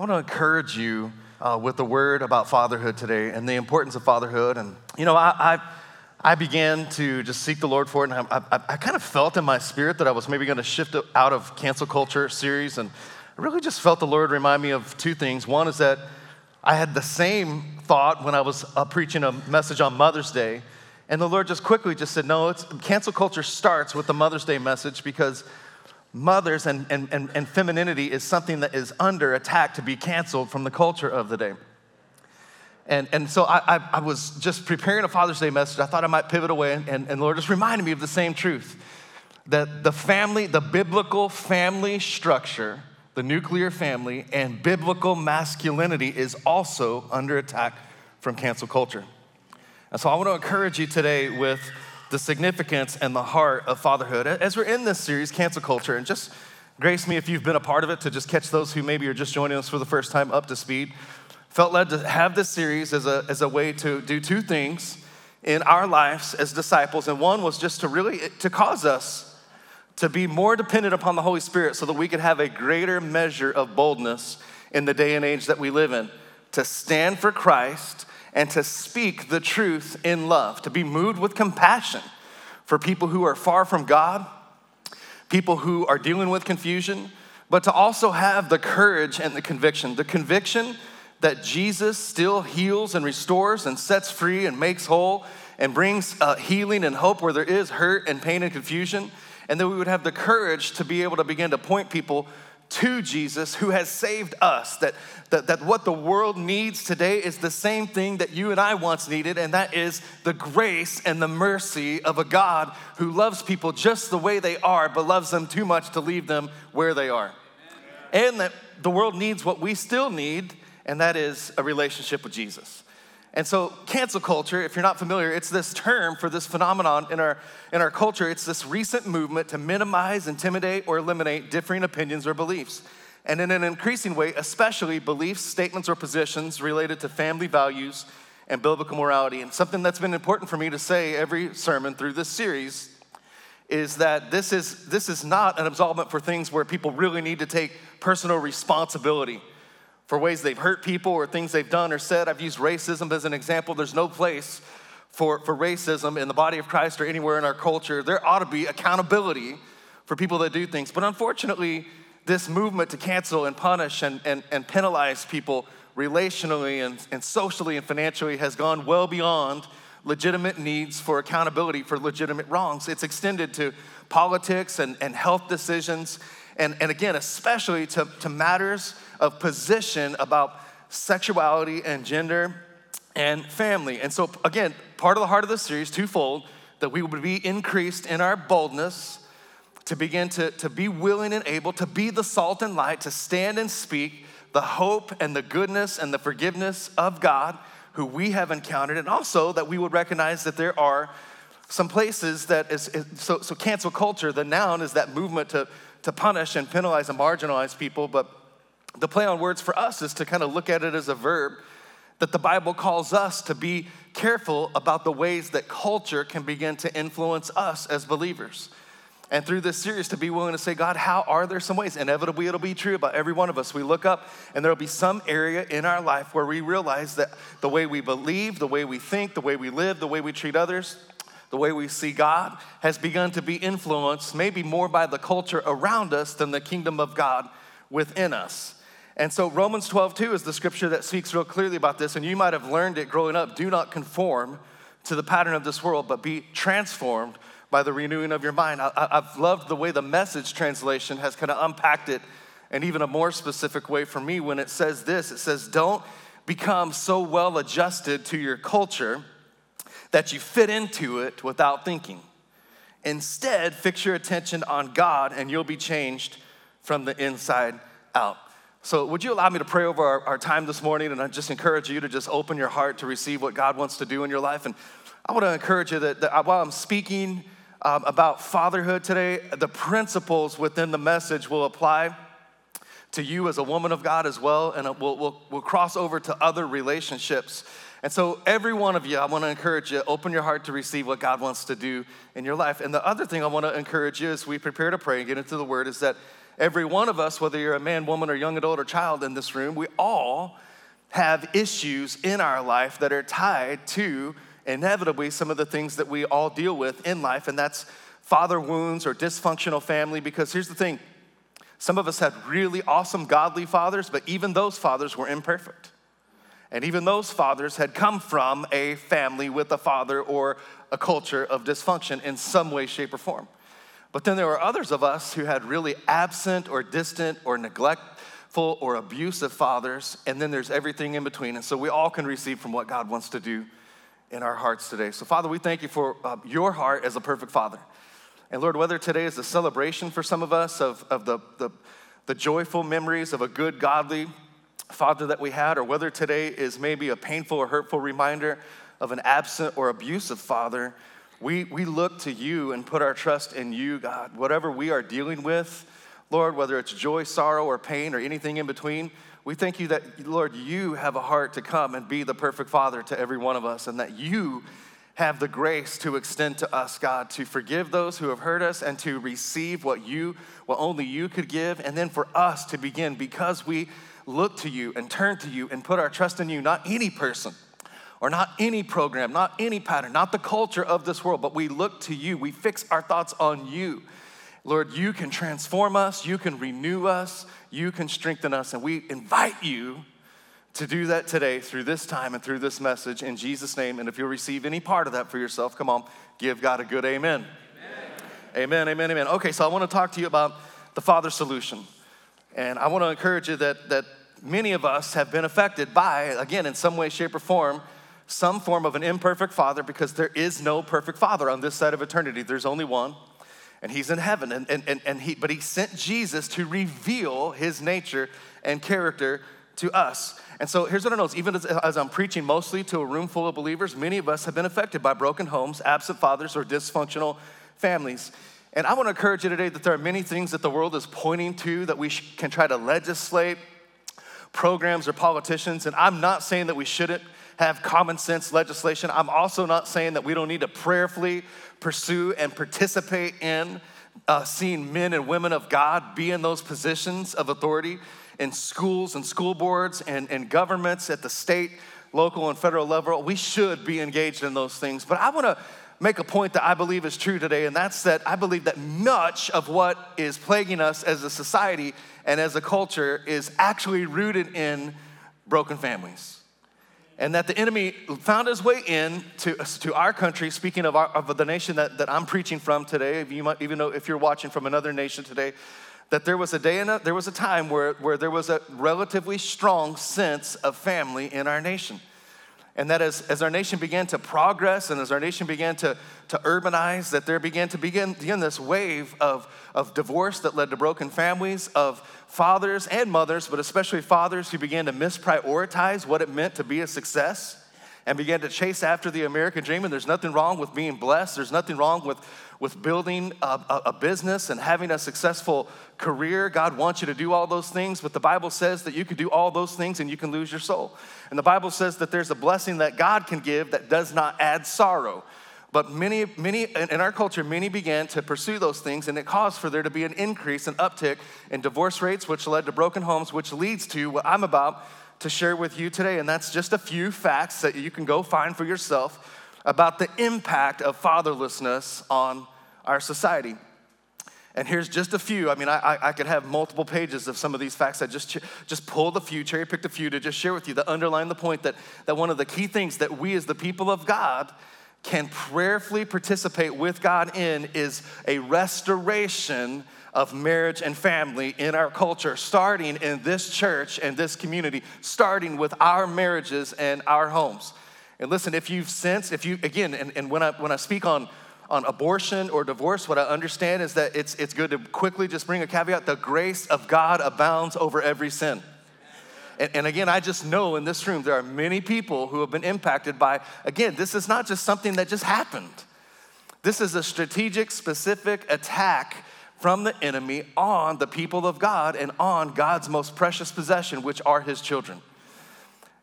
I want to encourage you uh, with the word about fatherhood today and the importance of fatherhood. And, you know, I, I, I began to just seek the Lord for it, and I, I, I kind of felt in my spirit that I was maybe going to shift out of cancel culture series. And I really just felt the Lord remind me of two things. One is that I had the same thought when I was uh, preaching a message on Mother's Day. And the Lord just quickly just said, no, it's, cancel culture starts with the Mother's Day message because mothers and, and, and, and femininity is something that is under attack to be canceled from the culture of the day. And, and so I, I, I, was just preparing a Father's Day message. I thought I might pivot away, and, and, and Lord just reminded me of the same truth that the family, the biblical family structure, the nuclear family, and biblical masculinity is also under attack from cancel culture. And so I want to encourage you today with the significance and the heart of fatherhood. As we're in this series, Cancel Culture, and just grace me if you've been a part of it to just catch those who maybe are just joining us for the first time up to speed. Felt led to have this series as a, as a way to do two things in our lives as disciples. And one was just to really, to cause us to be more dependent upon the Holy Spirit so that we could have a greater measure of boldness in the day and age that we live in. To stand for Christ and to speak the truth in love, to be moved with compassion for people who are far from God, people who are dealing with confusion, but to also have the courage and the conviction the conviction that Jesus still heals and restores and sets free and makes whole and brings uh, healing and hope where there is hurt and pain and confusion. And that we would have the courage to be able to begin to point people to Jesus who has saved us. That, that, that what the world needs today is the same thing that you and I once needed, and that is the grace and the mercy of a God who loves people just the way they are, but loves them too much to leave them where they are. And that the world needs what we still need, and that is a relationship with Jesus. And so, cancel culture, if you're not familiar, it's this term for this phenomenon in our, in our culture. It's this recent movement to minimize, intimidate, or eliminate differing opinions or beliefs. And in an increasing way, especially beliefs, statements, or positions related to family values and biblical morality. And something that's been important for me to say every sermon through this series is that this is, this is not an absolvement for things where people really need to take personal responsibility for ways they've hurt people or things they've done or said. I've used racism as an example. There's no place for, for racism in the body of Christ or anywhere in our culture. There ought to be accountability for people that do things. But unfortunately, this movement to cancel and punish and, and, and penalize people relationally and, and socially and financially has gone well beyond legitimate needs for accountability for legitimate wrongs. It's extended to politics and, and health decisions, and, and again, especially to, to matters of position about sexuality and gender and family. And so, again, part of the heart of this series, twofold, that we would be increased in our boldness to begin to, to be willing and able to be the salt and light, to stand and speak the hope and the goodness and the forgiveness of God who we have encountered, and also that we would recognize that there are some places that is, is so, so cancel culture, the noun is that movement to, to punish and penalize and marginalize people, but the play on words for us is to kind of look at it as a verb that the Bible calls us to be careful about the ways that culture can begin to influence us as believers. And through this series, to be willing to say, God, how are there some ways? Inevitably, it'll be true about every one of us. We look up, and there'll be some area in our life where we realize that the way we believe, the way we think, the way we live, the way we treat others, the way we see God has begun to be influenced maybe more by the culture around us than the kingdom of God within us. And so Romans 12, 2 is the scripture that speaks real clearly about this, and you might have learned it growing up. Do not conform to the pattern of this world, but be transformed by the renewing of your mind. I, have loved the way the message translation has kind of unpacked it in even a more specific way for me when it says this it says, Don't become so well adjusted to your culture that you fit into it without thinking. Instead, fix your attention on God and you'll be changed from the inside out. So, would you allow me to pray over our, our, time this morning? And I just encourage you to just open your heart to receive what God wants to do in your life. And I want to encourage you that, that while I'm speaking um, about fatherhood today, the principles within the message will apply to you as a woman of God as well. And we'll, we'll, we'll cross over to other relationships. And so, every one of you, I want to encourage you, open your heart to receive what God wants to do in your life. And the other thing I want to encourage you as we prepare to pray and get into the word is that every one of us, whether you're a man, woman, or young adult or child in this room, we all have issues in our life that are tied to inevitably some of the things that we all deal with in life, and that's father wounds or dysfunctional family. Because here's the thing some of us had really awesome, godly fathers, but even those fathers were imperfect. And even those fathers had come from a family with a father or a culture of dysfunction in some way, shape, or form. But then there were others of us who had really absent or distant or neglectful or abusive fathers, and then there's everything in between. And so we all can receive from what God wants to do in our hearts today. So, Father, we thank you for uh, your heart as a perfect father. And Lord, whether today is a celebration for some of us of, of the, the, the joyful memories of a good, godly father that we had, or whether today is maybe a painful or hurtful reminder of an absent or abusive father, we, we look to you and put our trust in you, God. Whatever we are dealing with, Lord, whether it's joy, sorrow, or pain, or anything in between, we thank you that, Lord, you have a heart to come and be the perfect father to every one of us, and that you have the grace to extend to us, God, to forgive those who have hurt us and to receive what you, what only you could give, and then for us to begin because we look to you and turn to you and put our trust in you, not any person or not any program, not any pattern, not the culture of this world, but we look to you. We fix our thoughts on you. Lord, you can transform us, you can renew us, you can strengthen us, and we invite you to do that today through this time and through this message in Jesus' name. And if you'll receive any part of that for yourself, come on, give God a good amen. Amen, amen, amen. amen. Okay, so I want to talk to you about the Father solution. And I want to encourage you that, that many of us have been affected by, again, in some way, shape, or form, some form of an imperfect father because there is no perfect father on this side of eternity. There's only one, and he's in heaven. And, and, and, and he, but he sent Jesus to reveal his nature and character to us. And so here's what I know is even as, as, I'm preaching mostly to a room full of believers, many of us have been affected by broken homes, absent fathers, or dysfunctional families. And I want to encourage you today that there are many things that the world is pointing to that we sh- can try to legislate, programs or politicians. And I'm not saying that we shouldn't have common sense legislation. I'm also not saying that we don't need to prayerfully pursue and participate in uh, seeing men and women of God be in those positions of authority in schools and school boards and, and governments at the state, local, and federal level. We should be engaged in those things. But I want to make a point that I believe is true today, and that's that I believe that much of what is plaguing us as a society and as a culture is actually rooted in broken families and that the enemy found his way in to, to our country, speaking of, our, of the nation that, that I'm preaching from today, you might, even though if you're watching from another nation today, that there was a day and a, there was a time where, where there was a relatively strong sense of family in our nation. And that as, as our nation began to progress and as our nation began to, to urbanize, that there began to begin, begin this wave of, of divorce that led to broken families, of fathers and mothers, but especially fathers who began to misprioritize what it meant to be a success and began to chase after the American dream. And there's nothing wrong with being blessed. There's nothing wrong with, with building a, a, a, business and having a successful career. God wants you to do all those things, but the Bible says that you can do all those things and you can lose your soul. And the Bible says that there's a blessing that God can give that does not add sorrow. But many, many in our culture, many began to pursue those things, and it caused for there to be an increase, an uptick in divorce rates, which led to broken homes, which leads to what I'm about to share with you today. And that's just a few facts that you can go find for yourself about the impact of fatherlessness on our society. And here's just a few. I mean, I, I, could have multiple pages of some of these facts. I just, just pulled a few, cherry picked a few to just share with you that underline the point that, that one of the key things that we as the people of God can prayerfully participate with God in is a restoration of marriage and family in our culture, starting in this church and this community, starting with our marriages and our homes. And listen, if you've sensed, if you, again, and, and when, I, when I speak on, on abortion or divorce, what I understand is that it's, it's good to quickly just bring a caveat the grace of God abounds over every sin. And, and again, I just know in this room there are many people who have been impacted by, again, this is not just something that just happened. This is a strategic, specific attack from the enemy on the people of God and on God's most precious possession, which are his children.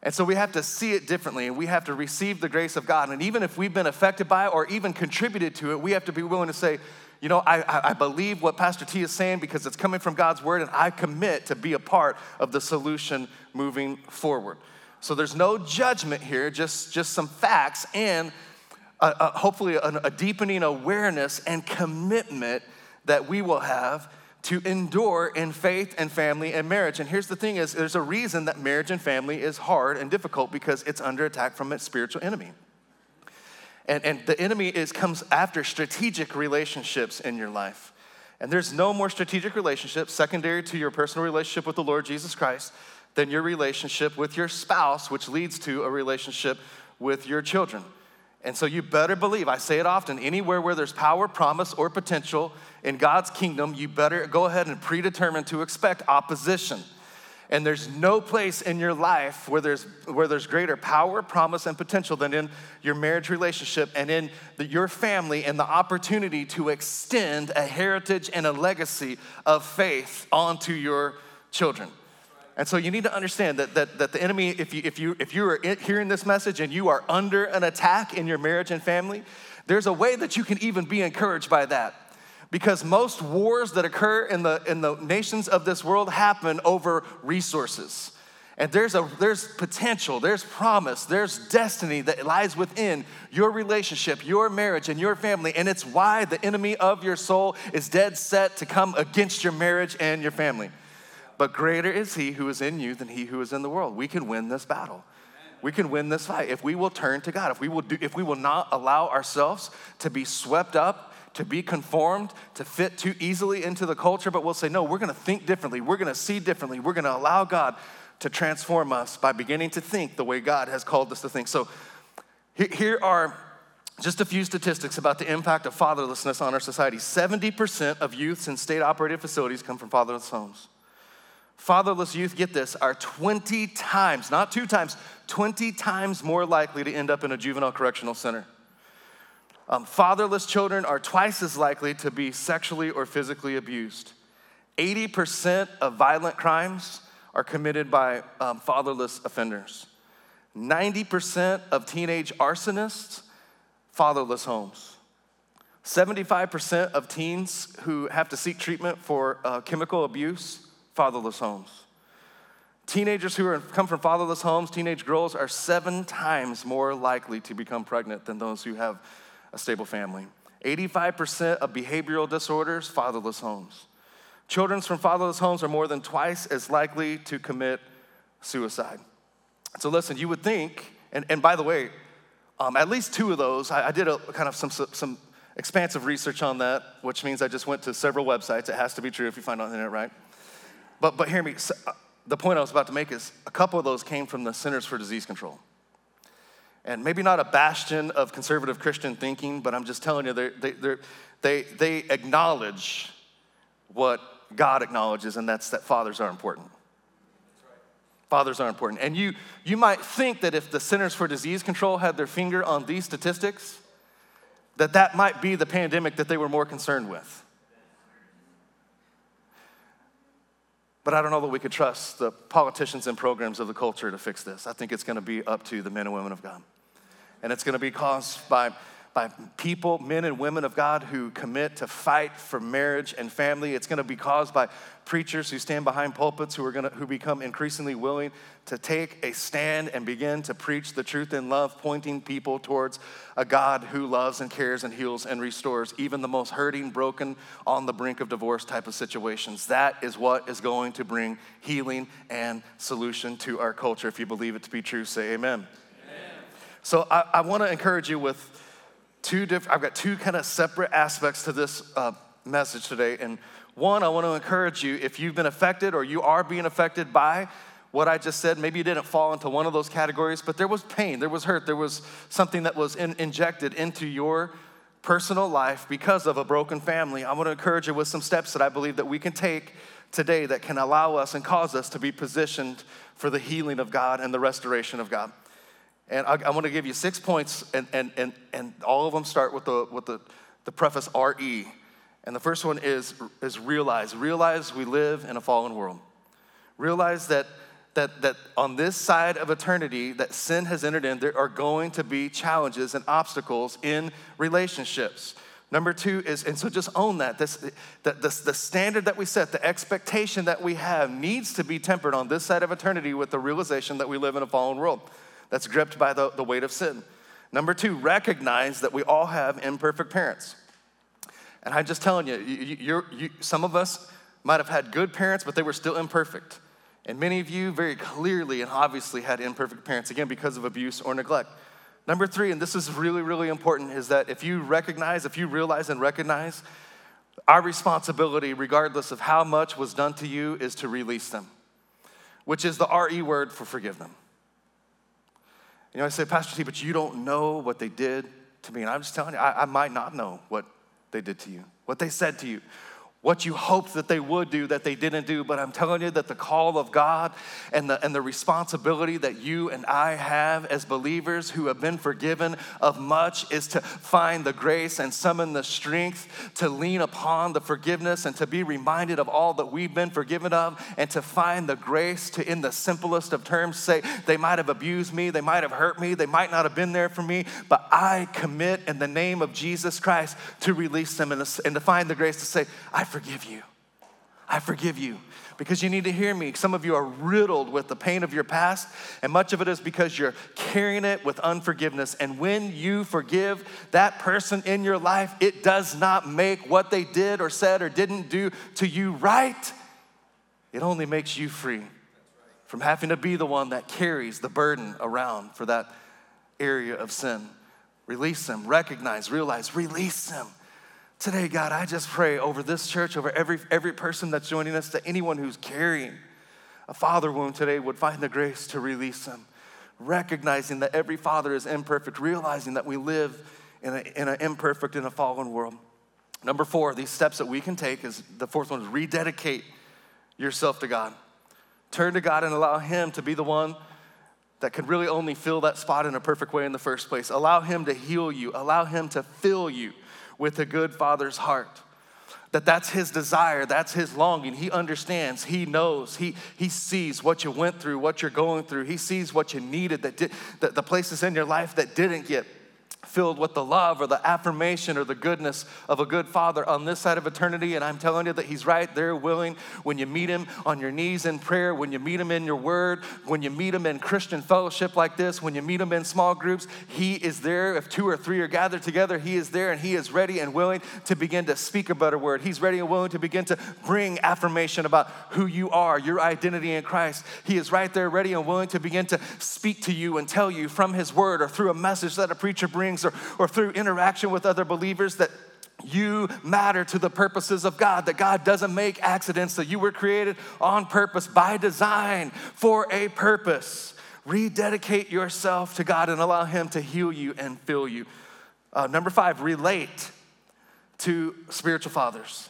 And so we have to see it differently and we have to receive the grace of God. And even if we've been affected by it or even contributed to it, we have to be willing to say, you know, I, I believe what Pastor T is saying because it's coming from God's word, and I commit to be a part of the solution moving forward. So there's no judgment here, just, just some facts and a, a, hopefully a, a deepening awareness and commitment that we will have to endure in faith and family and marriage. And here's the thing is there's a reason that marriage and family is hard and difficult because it's under attack from its spiritual enemy. And, and the enemy is comes after strategic relationships in your life. And there's no more strategic relationship secondary to your personal relationship with the Lord Jesus Christ than your relationship with your spouse, which leads to a relationship with your children. And so you better believe, I say it often, anywhere where there's power, promise, or potential in God's kingdom, you better go ahead and predetermine to expect opposition. And there's no place in your life where there's, where there's greater power, promise, and potential than in your marriage relationship and in the, your family and the opportunity to extend a heritage and a legacy of faith onto your children. And so you need to understand that, that, that the enemy, if you, if, you, if you are hearing this message and you are under an attack in your marriage and family, there's a way that you can even be encouraged by that. Because most wars that occur in the, in the nations of this world happen over resources. And there's, a, there's potential, there's promise, there's destiny that lies within your relationship, your marriage, and your family. And it's why the enemy of your soul is dead set to come against your marriage and your family. But greater is he who is in you than he who is in the world. We can win this battle. We can win this fight if we will turn to God, if we will, do, if we will not allow ourselves to be swept up, to be conformed, to fit too easily into the culture, but we'll say, no, we're gonna think differently, we're gonna see differently, we're gonna allow God to transform us by beginning to think the way God has called us to think. So here are just a few statistics about the impact of fatherlessness on our society 70% of youths in state operated facilities come from fatherless homes. Fatherless youth, get this, are 20 times, not two times, 20 times more likely to end up in a juvenile correctional center. Um, fatherless children are twice as likely to be sexually or physically abused. 80% of violent crimes are committed by um, fatherless offenders. 90% of teenage arsonists, fatherless homes. 75% of teens who have to seek treatment for uh, chemical abuse, fatherless homes. Teenagers who are, come from fatherless homes, teenage girls, are seven times more likely to become pregnant than those who have a stable family. 85% of behavioral disorders, fatherless homes. Children from fatherless homes are more than twice as likely to commit suicide. So, listen, you would think, and, and by the way, um, at least two of those, I, I did a kind of some, some expansive research on that, which means I just went to several websites. It has to be true if you find it on the internet, right? But, but hear me, uh, the point I was about to make is a couple of those came from the Centers for Disease Control. And maybe not a bastion of conservative Christian thinking, but I'm just telling you, they, they, they, they acknowledge what God acknowledges, and that's that fathers are important. Fathers are important. And you, you might think that if the Centers for Disease Control had their finger on these statistics, that that might be the pandemic that they were more concerned with. But I don't know that we could trust the politicians and programs of the culture to fix this. I think it's going to be up to the men and women of God. And it's going to be caused by by people, men and women of God who commit to fight for marriage and family. It's going to be caused by preachers who stand behind pulpits who are going to who become increasingly willing to take a stand and begin to preach the truth in love, pointing people towards a God who loves and cares and heals and restores even the most hurting, broken, on the brink of divorce type of situations. That is what is going to bring healing and solution to our culture. If you believe it to be true, say amen. amen. So I, I want to encourage you with two different, I've got two kind of separate aspects to this uh, message today. And one, I want to encourage you if you've been affected or you are being affected by what I just said, maybe you didn't fall into one of those categories, but there was pain, there was hurt, there was something that was in, injected into your personal life because of a broken family. I want to encourage you with some steps that I believe that we can take today that can allow us and cause us to be positioned for the healing of God and the restoration of God. And I, I want to give you six points, and, and, and, and all of them start with the, with the, the preface RE. And the first one is, is realize. Realize we live in a fallen world. Realize that, that, that on this side of eternity that sin has entered in, there are going to be challenges and obstacles in relationships. Number two is, and so just own that. This, the, the, the standard that we set, the expectation that we have needs to be tempered on this side of eternity with the realization that we live in a fallen world that's gripped by the, the weight of sin. Number two, recognize that we all have imperfect parents. And I'm just telling you, you, you some of us might have had good parents, but they were still imperfect. And many of you very clearly and obviously had imperfect parents, again, because of abuse or neglect. Number three, and this is really, really important, is that if you recognize, if you realize and recognize, our responsibility, regardless of how much was done to you, is to release them, which is the RE word for forgive them. You know, I say, Pastor T, but you don't know what they did to me. And I'm just telling you, I, I might not know what they did to you, what they said to you, what you hoped that they would do that they didn't do. But I'm telling you that the call of God and the, and the responsibility that you and I have as believers who have been forgiven of much is to find the grace and summon the strength to lean upon the forgiveness and to be reminded of all that we've been forgiven of and to find the grace to, in the simplest of terms, say, they might have abused me, they might have hurt me, they might not have been there for me, but I commit in the name of Jesus Christ to release them and to, find the grace to say, I forgive you. I forgive you. Because you need to hear me. Some of you are riddled with the pain of your past, and much of it is because you're carrying it with unforgiveness. And when you forgive that person in your life, it does not make what they did or said or didn't do to you right. It only makes you free from having to be the one that carries the burden around for that area of sin. Release them, recognize, realize, release them. Today, God, I just pray over this church, over every, every person that's joining us, to anyone who's carrying a father wound today would find the grace to release them. Recognizing that every father is imperfect, realizing that we live in an in a imperfect and a fallen world. Number four, these steps that we can take is the fourth one is rededicate yourself to God. Turn to God and allow Him to be the one that could really only fill that spot in a perfect way in the first place. Allow Him to heal you, allow Him to fill you with a good father's heart. That that's his desire, that's his longing. He understands, he knows, he, he sees what you went through, what you're going through. He sees what you needed, that did, the, the places in your life that didn't get filled with the love or the affirmation or the goodness of a good father on this side of eternity. And I'm telling you that he's right there willing when you meet him on your knees in prayer, when you meet him in your word, when you meet him in Christian fellowship like this, when you meet him in small groups, he is there. If two or three are gathered together, he is there and he is ready and willing to begin to speak a better word. He's ready and willing to begin to bring affirmation about who you are, your identity in Christ. He is right there ready and willing to begin to speak to you and tell you from his word or through a message that a preacher brings or, or through interaction with other believers that you matter to the purposes of God, that God doesn't make accidents, that you were created on purpose, by design, for a purpose. Rededicate yourself to God and allow Him to heal you and fill you. Uh, number five, relate to spiritual fathers.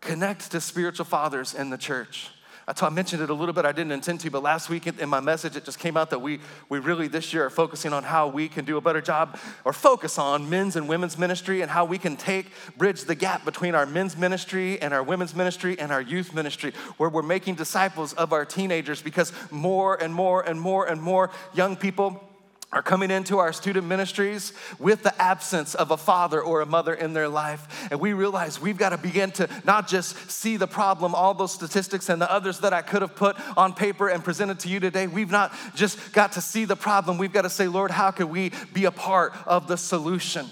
Connect to spiritual fathers in the church. I mentioned it a little bit, I didn't intend to, but last week in my message, it just came out that we, we really this year are focusing on how we can do a better job or focus on men's and women's ministry and how we can take, bridge the gap between our men's ministry and our women's ministry and our youth ministry, where we're making disciples of our teenagers because more and more and more and more young people are coming into our student ministries with the absence of a father or a mother in their life. And we realize we've got to begin to not just see the problem, all those statistics and the others that I could have put on paper and presented to you today. We've not just got to see the problem. We've got to say, Lord, how can we be a part of the solution?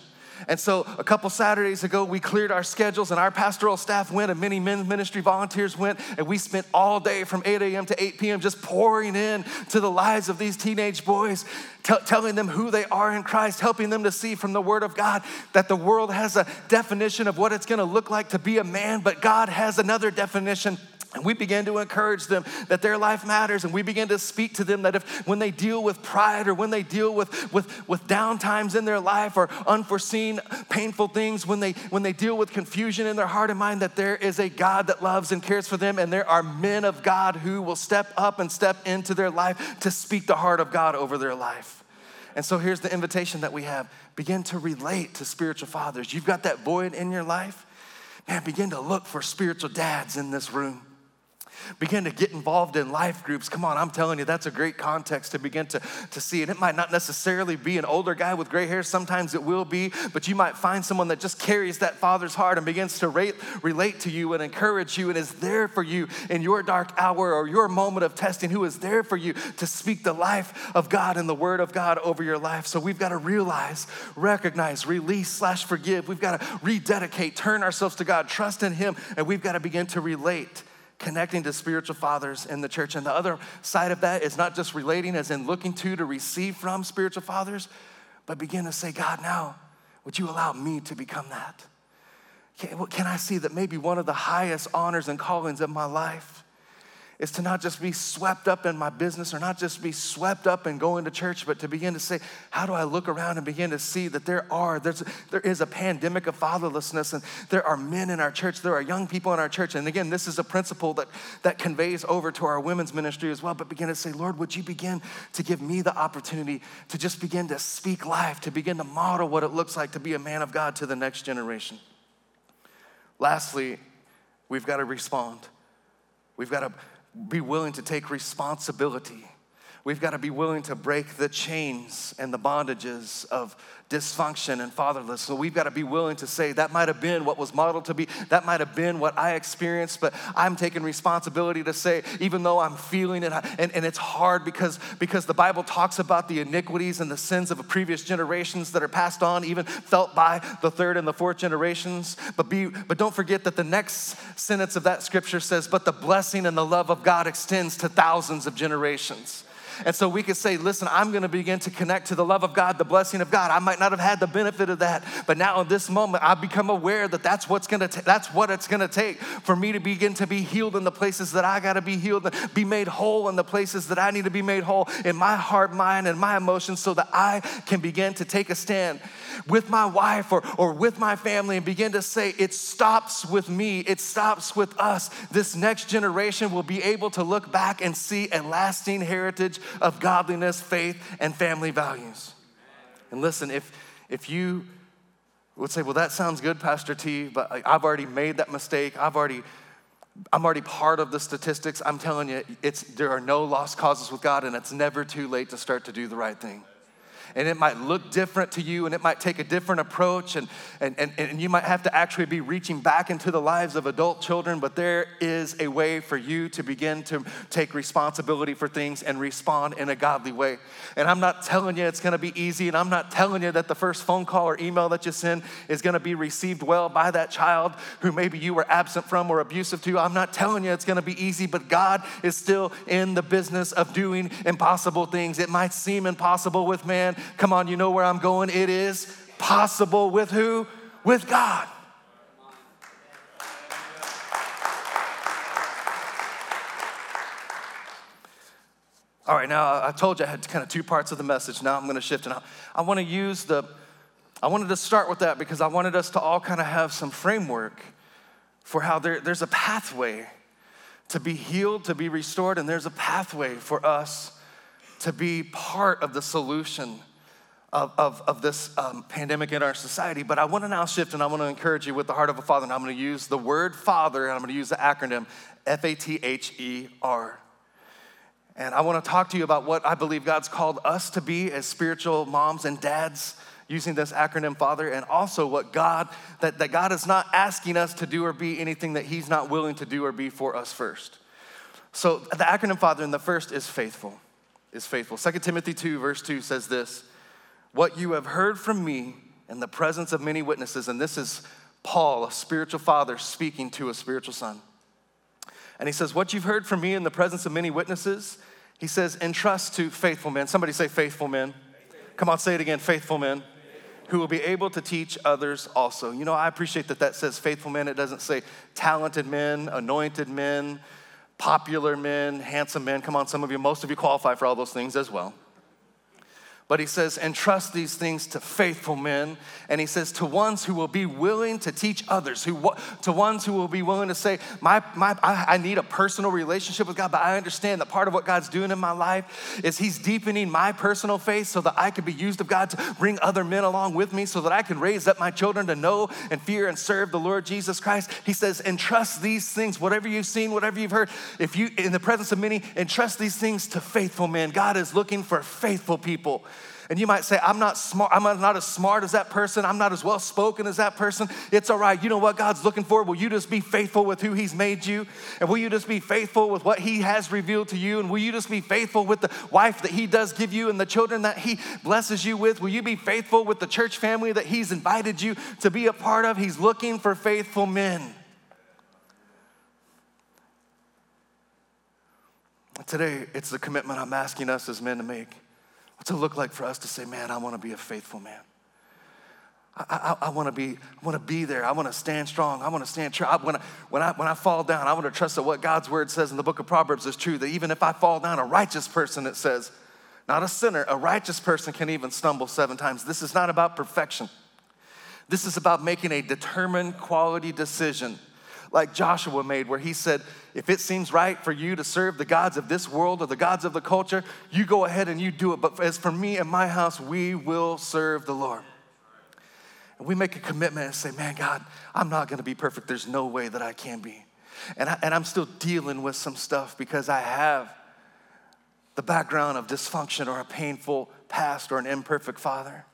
And so a couple Saturdays ago, we cleared our schedules and our pastoral staff went and many men's ministry volunteers went and we spent all day from 8 a.m. to 8 p.m. just pouring in to the lives of these teenage boys, t- telling them who they are in Christ, helping them to see from the Word of God that the world has a definition of what it's gonna look like to be a man, but God has another definition and we begin to encourage them that their life matters. And we begin to speak to them that if when they deal with pride or when they deal with, with, with down times in their life or unforeseen painful things, when they when they deal with confusion in their heart and mind, that there is a God that loves and cares for them. And there are men of God who will step up and step into their life to speak the heart of God over their life. And so here's the invitation that we have. Begin to relate to spiritual fathers. You've got that void in your life. Man, begin to look for spiritual dads in this room Begin to get involved in life groups. Come on, I'm telling you, that's a great context to begin to, to see. And it might not necessarily be an older guy with gray hair, sometimes it will be, but you might find someone that just carries that father's heart and begins to rate, relate to you and encourage you and is there for you in your dark hour or your moment of testing, who is there for you to speak the life of God and the word of God over your life. So we've got to realize, recognize, release, slash forgive. We've got to rededicate, turn ourselves to God, trust in Him, and we've got to begin to relate connecting to spiritual fathers in the church. And the other side of that is not just relating as in looking to to receive from spiritual fathers, but begin to say, God, now, would you allow me to become that? Can, can I see that maybe one of the highest honors and callings of my life is to not just be swept up in my business or not just be swept up in going to church, but to begin to say, how do I look around and begin to see that there are, there's, there is a pandemic of fatherlessness and there are men in our church, there are young people in our church. And again, this is a principle that, that conveys over to our women's ministry as well, but begin to say, Lord, would you begin to give me the opportunity to just begin to speak life, to begin to model what it looks like to be a man of God to the next generation. Lastly, we've got to respond. We've got to be willing to take responsibility. We've got to be willing to break the chains and the bondages of dysfunction and fatherless. So we've got to be willing to say that might have been what was modeled to be, that might have been what I experienced, but I'm taking responsibility to say, even though I'm feeling it, and, and it's hard because, because the Bible talks about the iniquities and the sins of previous generations that are passed on, even felt by the third and the fourth generations. But, be, but don't forget that the next sentence of that scripture says, But the blessing and the love of God extends to thousands of generations. And so we could say, listen, I'm gonna begin to connect to the love of God, the blessing of God. I might not have had the benefit of that, but now in this moment, I've become aware that that's what's gonna ta- that's what it's gonna take for me to begin to be healed in the places that I gotta be healed, be made whole in the places that I need to be made whole in my heart, mind, and my emotions, so that I can begin to take a stand with my wife or, or with my family and begin to say, it stops with me, it stops with us. This next generation will be able to look back and see a lasting heritage of godliness, faith, and family values. And listen, if, if you would say, well, that sounds good, Pastor T, but I've already made that mistake, I've already I'm already part of the statistics. I'm telling you, it's, there are no lost causes with God, and it's never too late to start to do the right thing and it might look different to you and it might take a different approach and, and, and, and you might have to actually be reaching back into the lives of adult children, but there is a way for you to begin to take responsibility for things and respond in a godly way. And I'm not telling you it's gonna be easy, and I'm not telling you that the first phone call or email that you send is gonna be received well by that child who maybe you were absent from or abusive to. I'm not telling you it's gonna be easy, but God is still in the business of doing impossible things. It might seem impossible with man, Come on, you know where I'm going? It is possible with who? With God. All right, now I told you I had kind of two parts of the message. Now I'm going to shift, and I, I want to use the, I wanted to start with that because I wanted us to all kind of have some framework for how there, there's a pathway to be healed, to be restored, and there's a pathway for us to be part of the solution of, of, of this um, pandemic in our society. But I want to now shift and I want to encourage you with the heart of a father. And I'm going to use the word father and I'm going to use the acronym F A T H E R. And I want to talk to you about what I believe God's called us to be as spiritual moms and dads using this acronym father and also what God that, that God is not asking us to do or be anything that he's not willing to do or be for us first. So the acronym father in the first is faithful. Is faithful. 2 Timothy 2 verse 2 says this what you have heard from me in the presence of many witnesses, and this is Paul, a spiritual father, speaking to a spiritual son. And he says, What you've heard from me in the presence of many witnesses, he says, entrust to faithful men. Somebody say, faithful men. Come on, say it again, faithful men who will be able to teach others also. You know, I appreciate that that says faithful men. It doesn't say talented men, anointed men, popular men, handsome men. Come on, some of you, most of you qualify for all those things as well. But he says, entrust these things to faithful men. And he says, to ones who will be willing to teach others, who, to ones who will be willing to say, my, my, I, I need a personal relationship with God, but I understand that part of what God's doing in my life is he's deepening my personal faith so that I can be used of God to bring other men along with me so that I can raise up my children to know and fear and serve the Lord Jesus Christ. He says, entrust these things, whatever you've seen, whatever you've heard, if you, in the presence of many, entrust these things to faithful men. God is looking for faithful people. And you might say, I'm not smart, I'm not as smart as that person, I'm not as well spoken as that person. It's all right. You know what God's looking for? Will you just be faithful with who He's made you? And will you just be faithful with what He has revealed to you? And will you just be faithful with the wife that He does give you and the children that He blesses you with? Will you be faithful with the church family that He's invited you to be a part of? He's looking for faithful men. Today, it's the commitment I'm asking us as men to make. What's it look like for us to say, man, I want to be a faithful man? I, I, I want to be, I want to be there. I want to stand strong. I want to stand true. when, I, when, I, when I fall down, I want to trust that what God's word says in the book of Proverbs is true. That even if I fall down, a righteous person, it says, not a sinner, a righteous person can even stumble seven times. This is not about perfection. This is about making a determined quality decision like Joshua made, where he said, If it seems right for you to serve the gods of this world or the gods of the culture, you go ahead and you do it. But as for me and my house, we will serve the Lord. And we make a commitment and say, Man, God, I'm not gonna be perfect. There's no way that I can be. And, I, and I'm still dealing with some stuff because I have the background of dysfunction or a painful past or an imperfect father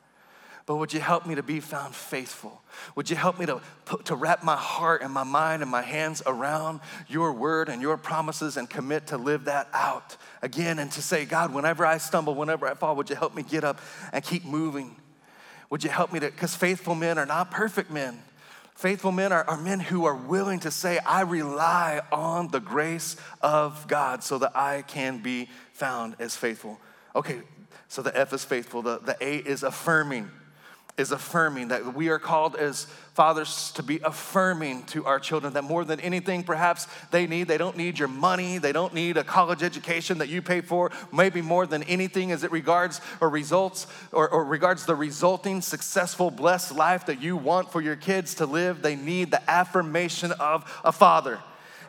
but would you help me to be found faithful? Would you help me to, to wrap my heart and my mind and my hands around your word and your promises and commit to live that out again and to say, God, whenever I stumble, whenever I fall, would you help me get up and keep moving? Would you help me to, because faithful men are not perfect men. Faithful men are, are men who are willing to say, I rely on the grace of God so that I can be found as faithful. Okay, so the F is faithful, the, the A is affirming is affirming that we are called as fathers to be affirming to our children that more than anything perhaps they need they don't need your money they don't need a college education that you pay for. Maybe more than anything as it regards or results or, or regards the resulting successful blessed life that you want for your kids to live they need the affirmation of a father.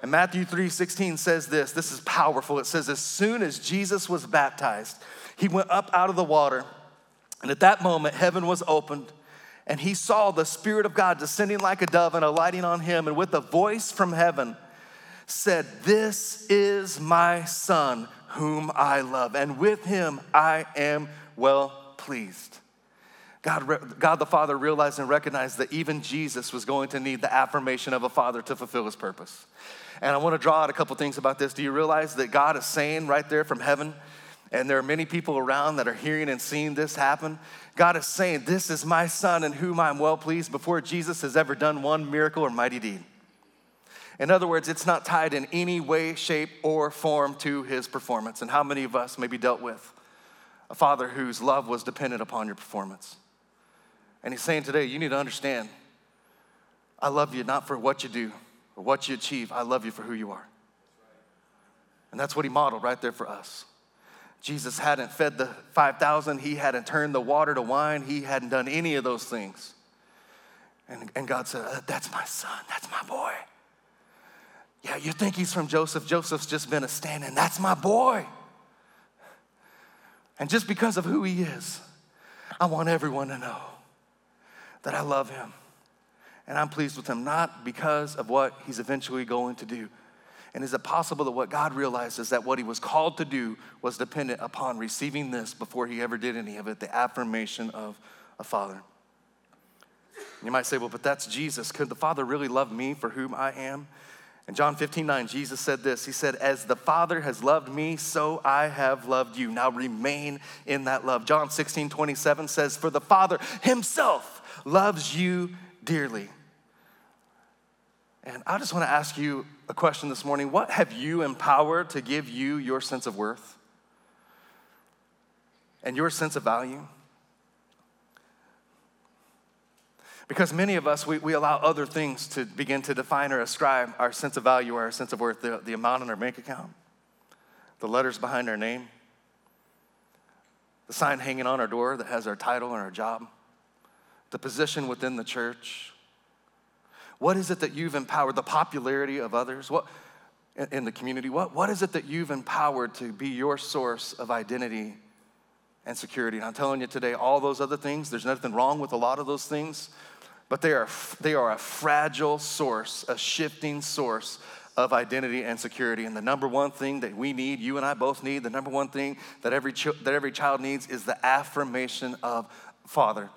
And Matthew 3 16 says this this is powerful. It says as soon as Jesus was baptized he went up out of the water and at that moment, heaven was opened, and he saw the Spirit of God descending like a dove and alighting on him. And with a voice from heaven, said, This is my Son, whom I love, and with him I am well pleased. God, God the Father realized and recognized that even Jesus was going to need the affirmation of a father to fulfill his purpose. And I want to draw out a couple things about this. Do you realize that God is saying right there from heaven, and there are many people around that are hearing and seeing this happen. God is saying, This is my son in whom I'm well pleased before Jesus has ever done one miracle or mighty deed. In other words, it's not tied in any way, shape, or form to his performance. And how many of us maybe dealt with a father whose love was dependent upon your performance? And he's saying today, you need to understand I love you not for what you do or what you achieve, I love you for who you are. And that's what he modeled right there for us. Jesus hadn't fed the 5,000, he hadn't turned the water to wine, he hadn't done any of those things. And, and God said, uh, That's my son, that's my boy. Yeah, you think he's from Joseph. Joseph's just been a stand in. That's my boy. And just because of who he is, I want everyone to know that I love him. And I'm pleased with him, not because of what he's eventually going to do, and is it possible that what God realized is that what he was called to do was dependent upon receiving this before he ever did any of it the affirmation of a father? You might say, well, but that's Jesus. Could the Father really love me for whom I am? In John 15, 9, Jesus said this He said, As the Father has loved me, so I have loved you. Now remain in that love. John 16, 27 says, For the Father himself loves you dearly. And I just want to ask you a question this morning. What have you empowered to give you your sense of worth and your sense of value? Because many of us, we, we allow other things to begin to define or ascribe our sense of value or our sense of worth, the, the amount in our bank account, the letters behind our name. the sign hanging on our door that has our title and our job, the position within the church. What is it that you've empowered? The popularity of others? What in the community? What, what is it that you've empowered to be your source of identity and security? And I'm telling you today, all those other things, there's nothing wrong with a lot of those things, but they are, they are a fragile source, a shifting source of identity and security. And the number one thing that we need, you and I both need, the number one thing that every, ch- that every child needs is the affirmation of Father.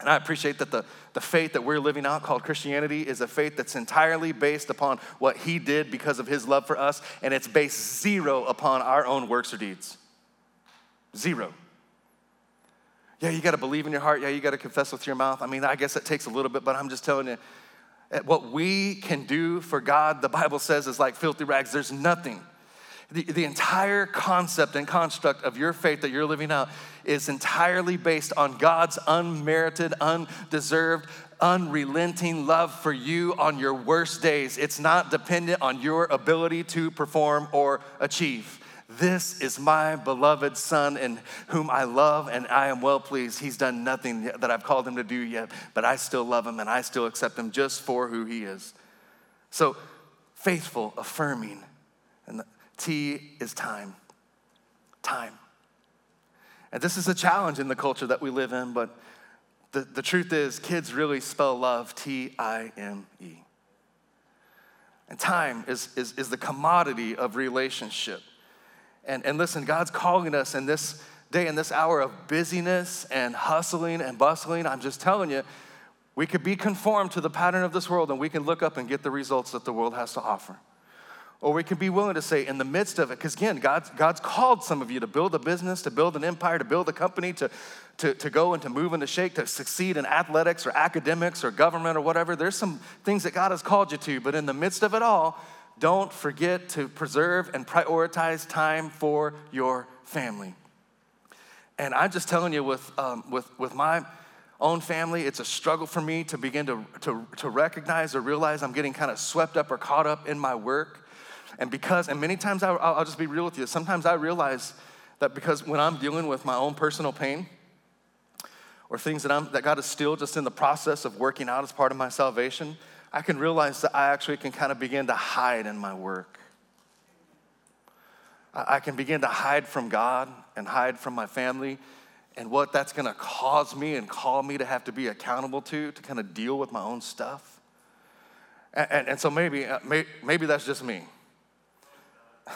And I appreciate that the, the faith that we're living out called Christianity is a faith that's entirely based upon what He did because of His love for us, and it's based zero upon our own works or deeds. Zero. Yeah, you got to believe in your heart. Yeah, you got to confess with your mouth. I mean, I guess it takes a little bit, but I'm just telling you, eh, what we can do for God, the Bible says, is like filthy rags. There's nothing. The, the entire concept and construct of your faith that you're living out is entirely based on God's unmerited, undeserved, unrelenting love for you on your worst days. It's not dependent on your ability to perform or achieve. This is my beloved Son in whom I love and I am well pleased. He's done nothing that I've called him to do yet, but I still love him and I still accept him just for who he is. So, faithful, affirming, and T is time. Time. And this is a challenge in the culture that we live in, but the, the truth is, kids really spell love T I M E. And time is, is, is the commodity of relationship. And, and listen, God's calling us in this day, in this hour of busyness and hustling and bustling. I'm just telling you, we could be conformed to the pattern of this world and we can look up and get the results that the world has to offer. Or we can be willing to say, in the midst of it, because again, God's, God's called some of you to build a business, to build an empire, to build a company, to, to, to go and to move and to shake, to succeed in athletics or academics or government or whatever. There's some things that God has called you to, but in the midst of it all, don't forget to preserve and prioritize time for your family. And I'm just telling you, with, um, with, with my own family, it's a struggle for me to begin to, to, to recognize or realize I'm getting kind of swept up or caught up in my work. And because, and many times I, I'll just be real with you, sometimes I realize that because when I'm dealing with my own personal pain, or things that, I'm, that God is still just in the process of working out as part of my salvation, I can realize that I actually can kind of begin to hide in my work. I can begin to hide from God and hide from my family and what that's going to cause me and call me to have to be accountable to to kind of deal with my own stuff. And, and, and so maybe, uh, maybe that's just me.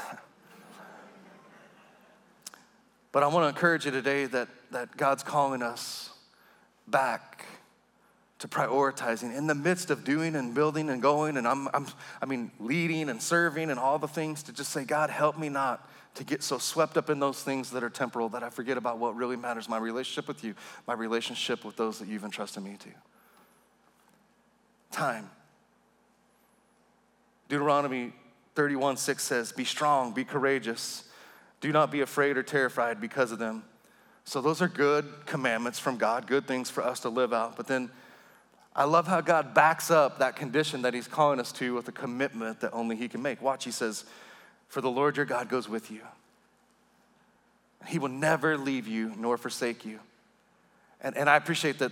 but I want to encourage you today that, that God's calling us back to prioritizing. In the midst of doing and building and going and I'm, I'm, i mean leading and serving and all the things to just say god help me not to get so swept up in those things that are temporal that i forget about what really matters my relationship with you my relationship with those that you've entrusted me to. Time. Deuteronomy 31 6 says be strong be courageous do not be afraid or terrified because of them so those are good commandments from god good things for us to live out but then I love how God backs up that condition that He's calling us to with a commitment that only He can make. Watch, He says, For the Lord your God goes with you. He will never leave you nor forsake you. And, and I appreciate that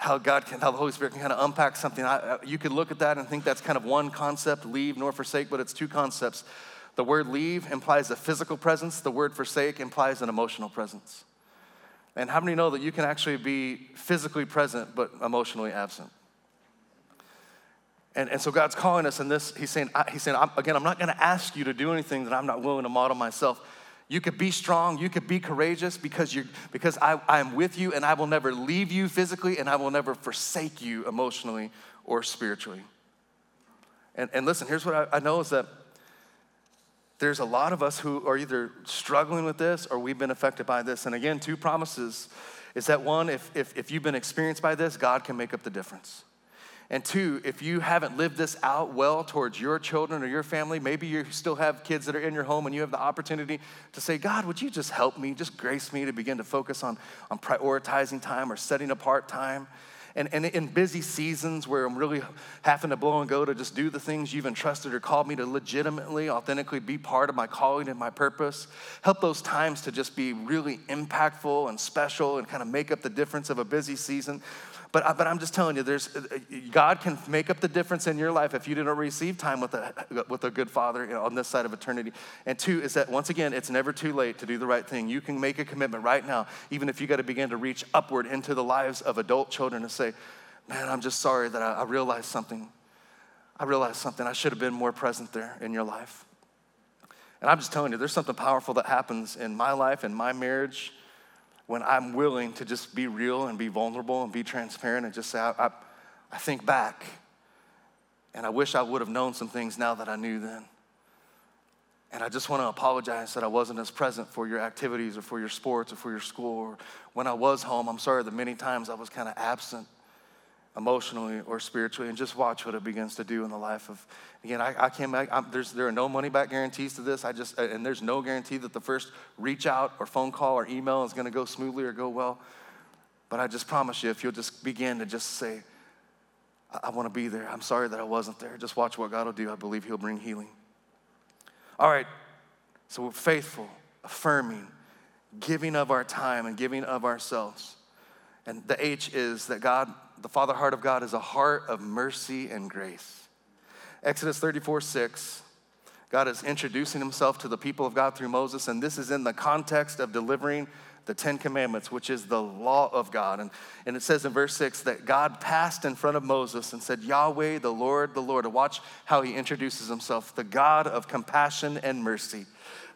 how God can, how the Holy Spirit can kind of unpack something. I, uh, you could look at that and think that's kind of one concept, leave nor forsake, but it's two concepts. The word leave implies a physical presence, the word forsake implies an emotional presence. And how many know that you can actually be physically present but emotionally absent? And, and so God's calling us in this. He's saying, he's saying I'm, again, I'm not going to ask you to do anything that I'm not willing to model myself. You could be strong, you could be courageous because, you're, because I, I'm with you and I will never leave you physically and I will never forsake you emotionally or spiritually. And, and listen, here's what I, I know is that there's a lot of us who are either struggling with this or we've been affected by this. And again, two promises is that one, if, if, if you've been experienced by this, God can make up the difference. And two, if you haven't lived this out well towards your children or your family, maybe you still have kids that are in your home and you have the opportunity to say, God, would you just help me, just grace me to begin to focus on, on prioritizing time or setting apart time? And, and in busy seasons where I'm really having to blow and go to just do the things you've entrusted or called me to legitimately, authentically be part of my calling and my purpose, help those times to just be really impactful and special and kind of make up the difference of a busy season. But, but I'm just telling you, there's, God can make up the difference in your life if you didn't receive time with a, with a good father you know, on this side of eternity. And two is that, once again, it's never too late to do the right thing. You can make a commitment right now, even if you got to begin to reach upward into the lives of adult children and say, man, I'm just sorry that I, I realized something. I realized something. I should have been more present there in your life. And I'm just telling you, there's something powerful that happens in my life, in my marriage, when I'm willing to just be real and be vulnerable and be transparent and just say, I, I, I think back and I wish I would have known some things now that I knew then. And I just want to apologize that I wasn't as present for your activities or for your sports or for your school. Or when I was home, I'm sorry that many times I was kind of absent emotionally or spiritually, and just watch what it begins to do in the life of. Again, I, I can't. I, there's there are no money back guarantees to this. I just and there's no guarantee that the first reach out or phone call or email is going to go smoothly or go well. But I just promise you, if you'll just begin to just say, I, I want to be there. I'm sorry that I wasn't there. Just watch what God will do. I believe He'll bring healing. All right. So we're faithful, affirming, giving of our time and giving of ourselves. And the H is that God the Father heart of God is a heart of mercy and grace. Exodus 34 6, God is introducing himself to the people of God through Moses, and this is in the context of delivering the Ten Commandments, which is the law of God. And, and it says in verse 6 that God passed in front of Moses and said, Yahweh, the Lord, the Lord. And watch how he introduces himself the God of compassion and mercy,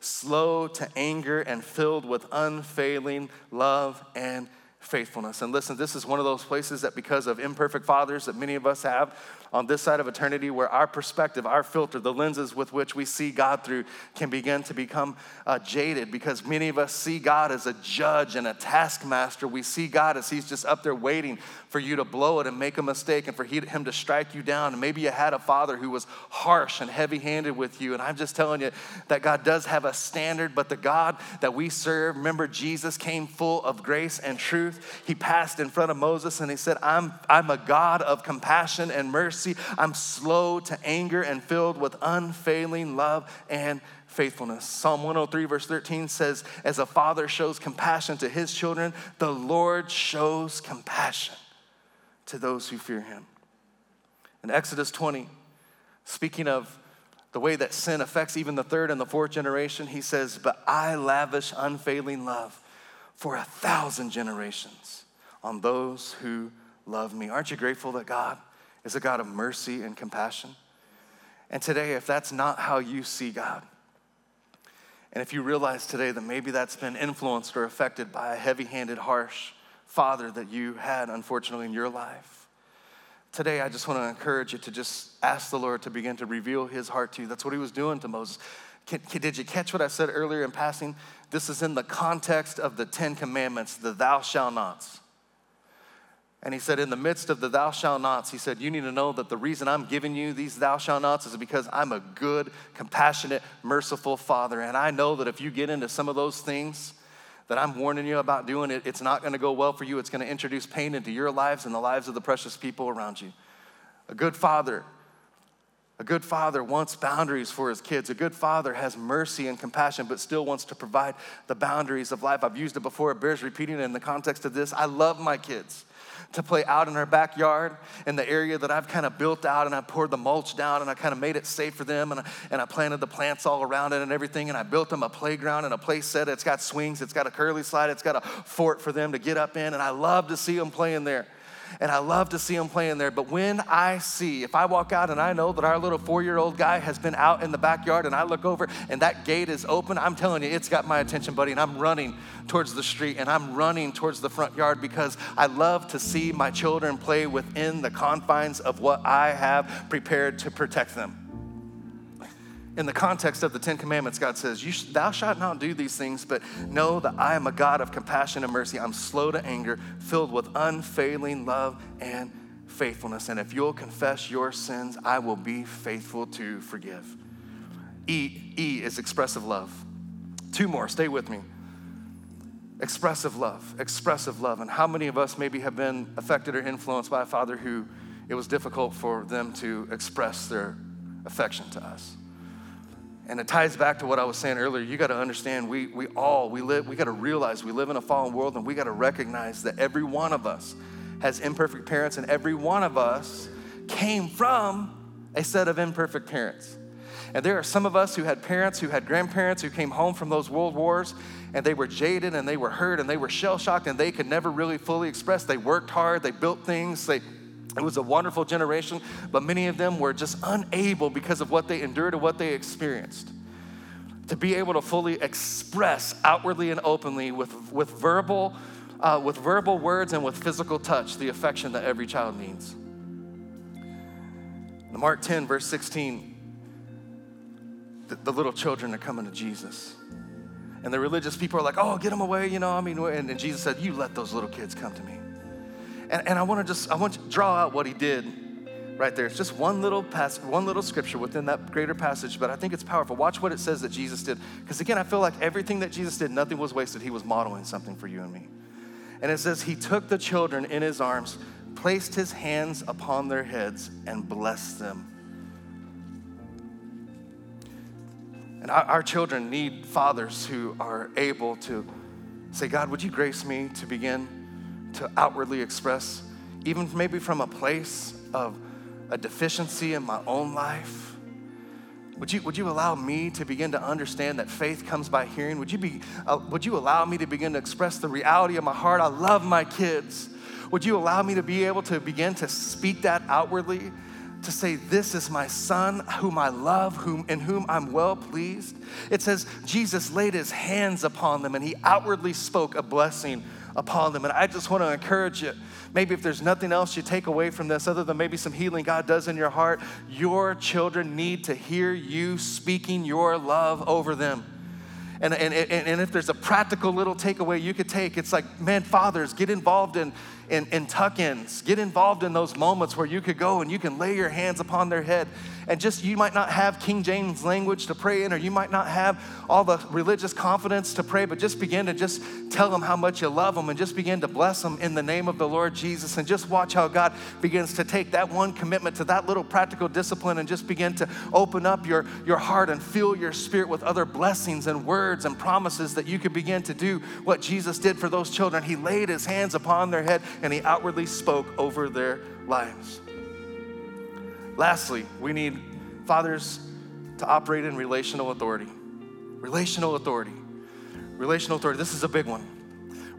slow to anger and filled with unfailing love and faithfulness. And listen, this is one of those places that because of imperfect fathers that many of us have, on this side of eternity where our perspective, our filter, the lenses with which we see God through can begin to become uh, jaded because many of us see God as a judge and a taskmaster. We see God as He's just up there waiting for you to blow it and make a mistake and for he, Him to strike you down. And maybe you had a father who was harsh and heavy handed with you. And I'm just telling you that God does have a standard, but the God that we serve, remember, Jesus came full of grace and truth. He passed in front of Moses and He said, I'm, I'm a God of compassion and mercy. I'm slow to anger and filled with unfailing love and faithfulness. Psalm 103, verse 13 says, As a father shows compassion to his children, the Lord shows compassion to those who fear him. In Exodus 20, speaking of the way that sin affects even the third and the fourth generation, he says, But I lavish unfailing love for a thousand generations on those who love me. Aren't you grateful that God is a God of mercy and compassion. And today, if that's not how you see God, and if you realize today that maybe that's been influenced or affected by a heavy handed, harsh father that you had, unfortunately, in your life, today I just want to encourage you to just ask the Lord to begin to reveal his heart to you. That's what he was doing to Moses. Did you catch what I said earlier in passing? This is in the context of the Ten Commandments, the thou shalt nots. And he said, in the midst of the thou shalt nots, he said, You need to know that the reason I'm giving you these thou shalt nots is because I'm a good, compassionate, merciful father. And I know that if you get into some of those things that I'm warning you about doing, it, it's not going to go well for you. It's going to introduce pain into your lives and the lives of the precious people around you. A good father, a good father wants boundaries for his kids. A good father has mercy and compassion, but still wants to provide the boundaries of life. I've used it before, it bears repeating it in the context of this. I love my kids to play out in our backyard in the area that I've kind of built out and I poured the mulch down and I kind of made it safe for them and I, and I planted the plants all around it and everything and I built them a playground and a play set. It's got swings, it's got a curly slide, it's got a fort for them to get up in and I love to see them playing there and I love to see them playing there. But when I see, if I walk out and I know that our little four year old guy has been out in the backyard and I look over and that gate is open, I'm telling you, it's got my attention, buddy. And I'm running towards the street and I'm running towards the front yard because I love to see my children play within the confines of what I have prepared to protect them in the context of the Ten Commandments, God says, Thou shalt not do these things, but know that I am a God of compassion and mercy. I'm slow to anger, filled with unfailing love and faithfulness. And if you'll confess your sins, I will be faithful to forgive. E, e is expressive love. Two more, stay with me. expressive love, expressive love. And how many of us maybe have been affected or influenced by a father who it was difficult for them to express their affection to us? And it ties back to what I was saying earlier. You got to understand, we, we all, we live, we got to realize we live in a fallen world and we got to recognize that every one of us has imperfect parents and every one of us came from a set of imperfect parents. And there are some of us who had parents, who had grandparents, who came home from those world wars and they were jaded and they were hurt and they were shell shocked and they could never really fully express. They worked hard, they built things, they, it was a wonderful generation, but many of them were just unable because of what they endured and what they experienced to be able to fully express outwardly and openly with, with verbal uh, with verbal words and with physical touch the affection that every child needs. In Mark 10, verse 16, the, the little children are coming to Jesus. And the religious people are like, oh, get them away, you know. I mean, and, and Jesus said, you let those little kids come to me. And, and I want to just, I want to draw out what he did right there. It's just one little pass, one little scripture within that greater passage, but I think it's powerful. Watch what it says that Jesus did. Because again, I feel like everything that Jesus did, nothing was wasted. He was modeling something for you and me. And it says, He took the children in His arms, placed His hands upon their heads, and blessed them. And our, our children need fathers who are able to say, God, would you grace me to begin to outwardly express, even maybe from a place of a deficiency in my own life? Would you, would you allow me to begin to understand that faith comes by hearing? Would you, be, uh, would you allow me to begin to express the reality of my heart? I love my kids. Would you allow me to be able to begin to speak that outwardly? to say, This is my son whom I love, whom, in whom I'm well pleased. It says, Jesus laid his hands upon them and he outwardly spoke a blessing upon them. And I just want to encourage you. Maybe if there's nothing else you take away from this other than maybe some healing God does in your heart, your children need to hear you speaking your love over them. And, and, and, if there's a practical little takeaway you could take, it's like, man, fathers, get involved in in, in tuck ins. Get involved in those moments where you could go and you can lay your hands upon their head. And just, you might not have King James language to pray in, or you might not have all the religious confidence to pray, but just begin to just tell them how much you love them and just begin to bless them in the name of the Lord Jesus. And just watch how God begins to take that one commitment to that little practical discipline and just begin to open up your, your heart and fill your spirit with other blessings and words and promises that you could begin to do what Jesus did for those children. He laid his hands upon their head and he outwardly spoke over their lives. Lastly, we need fathers to operate in relational authority. Relational authority. Relational authority. This is a big one.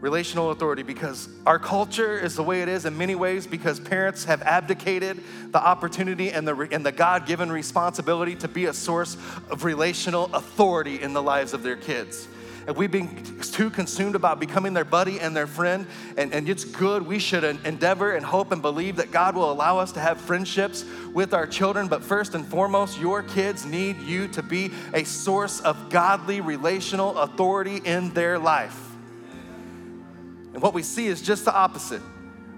Relational authority because our culture is the way it is in many ways because parents have abdicated the opportunity and the, and the God given responsibility to be a source of relational authority in the lives of their kids and we've been too consumed about becoming their buddy and their friend, and, and it's good. We should endeavor and hope and believe that God will allow us to have friendships with our children. But first and foremost, your kids need you to be a source of godly relational authority in their life. And what we see is just the opposite.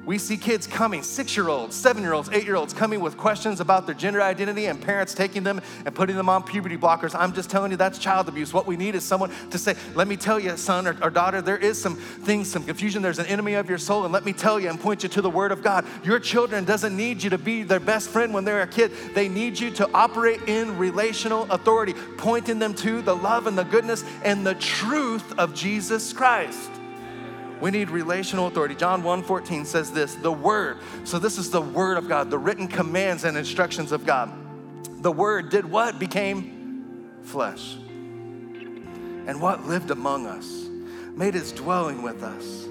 We see kids coming, six year olds, seven year olds, eight year olds, coming with questions about their gender identity and parents taking them and putting them on puberty blockers. I'm just telling you that's child abuse. What we need is someone to say, Let me tell you, son or, or daughter, there is some things, some confusion. There's an enemy of your soul, and let me tell you and point you to the Word of God. Your children doesn't need you to be their best friend when they're a kid, they need you to operate in relational authority, pointing them to the love and the goodness and the truth of Jesus Christ. We need relational authority. John 1:14 says this, the word. So this is the word of God, the written commands and instructions of God. The word did what? Became flesh. And what lived among us? Made his dwelling with us.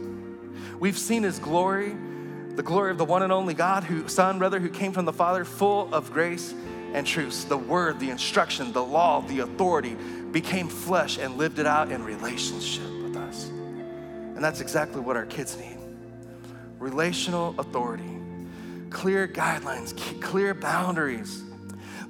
We've seen his glory, the glory of the one and only God, who son rather who came from the Father, full of grace and truth. The word, the instruction, the law, the authority became flesh and lived it out in relationship. And that's exactly what our kids need relational authority, clear guidelines, clear boundaries,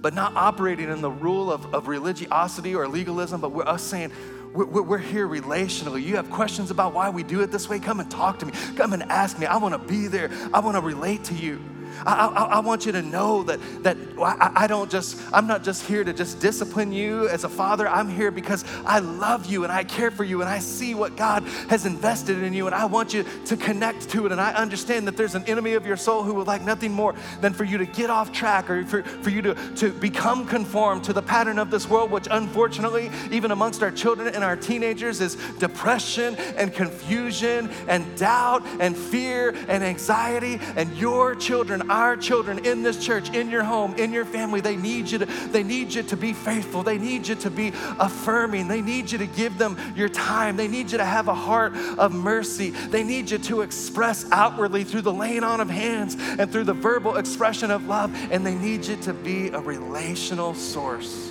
but not operating in the rule of, of religiosity or legalism, but we're us saying, we're, we're, here relationally. You have questions about why we do it this way? Come and talk to me. Come and ask me. I want to be there. I want to relate to you. I, I, I want you to know that, that I, I don't just, I'm not just here to just discipline you as a father. I'm here because I love you and I care for you and I see what God has invested in you and I want you to connect to it. And I understand that there's an enemy of your soul who would like nothing more than for you to get off track or for, for you to, to become conformed to the pattern of this world, which unfortunately, even amongst our children and our teenagers, is depression and confusion and doubt and fear and anxiety. And your children, our children in this church, in your home, in your family, they need you to, they need you to be faithful. They need you to be affirming. They need you to give them your time. They need you to have a heart of mercy. They need you to express outwardly through the laying on of hands and through the verbal expression of love. And they need you to be a relational source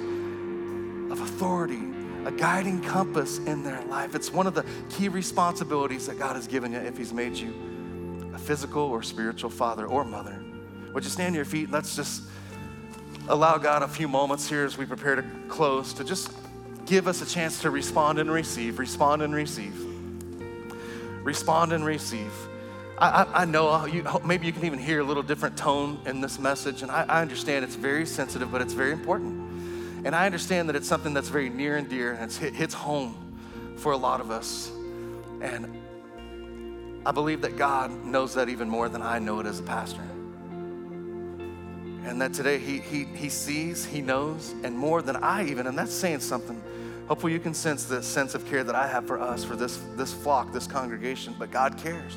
of authority, a guiding compass in their life. It's one of the key responsibilities that God has given you if He's made you a physical or spiritual father or mother. Would you stand to your feet? Let's just allow God a few moments here as we prepare to close to just give us a chance to respond and receive, respond and receive, respond and receive. I, I, I know uh, you, maybe you can even hear a little different tone in this message, and I, I understand it's very sensitive, but it's very important. And I understand that it's something that's very near and dear, and hit, hits home for a lot of us. And I believe that God knows that even more than I know it as a pastor. And that today he, he, he sees, he knows, and more than I even, and that's saying something. Hopefully, you can sense the sense of care that I have for us, for this, this flock, this congregation, but God cares.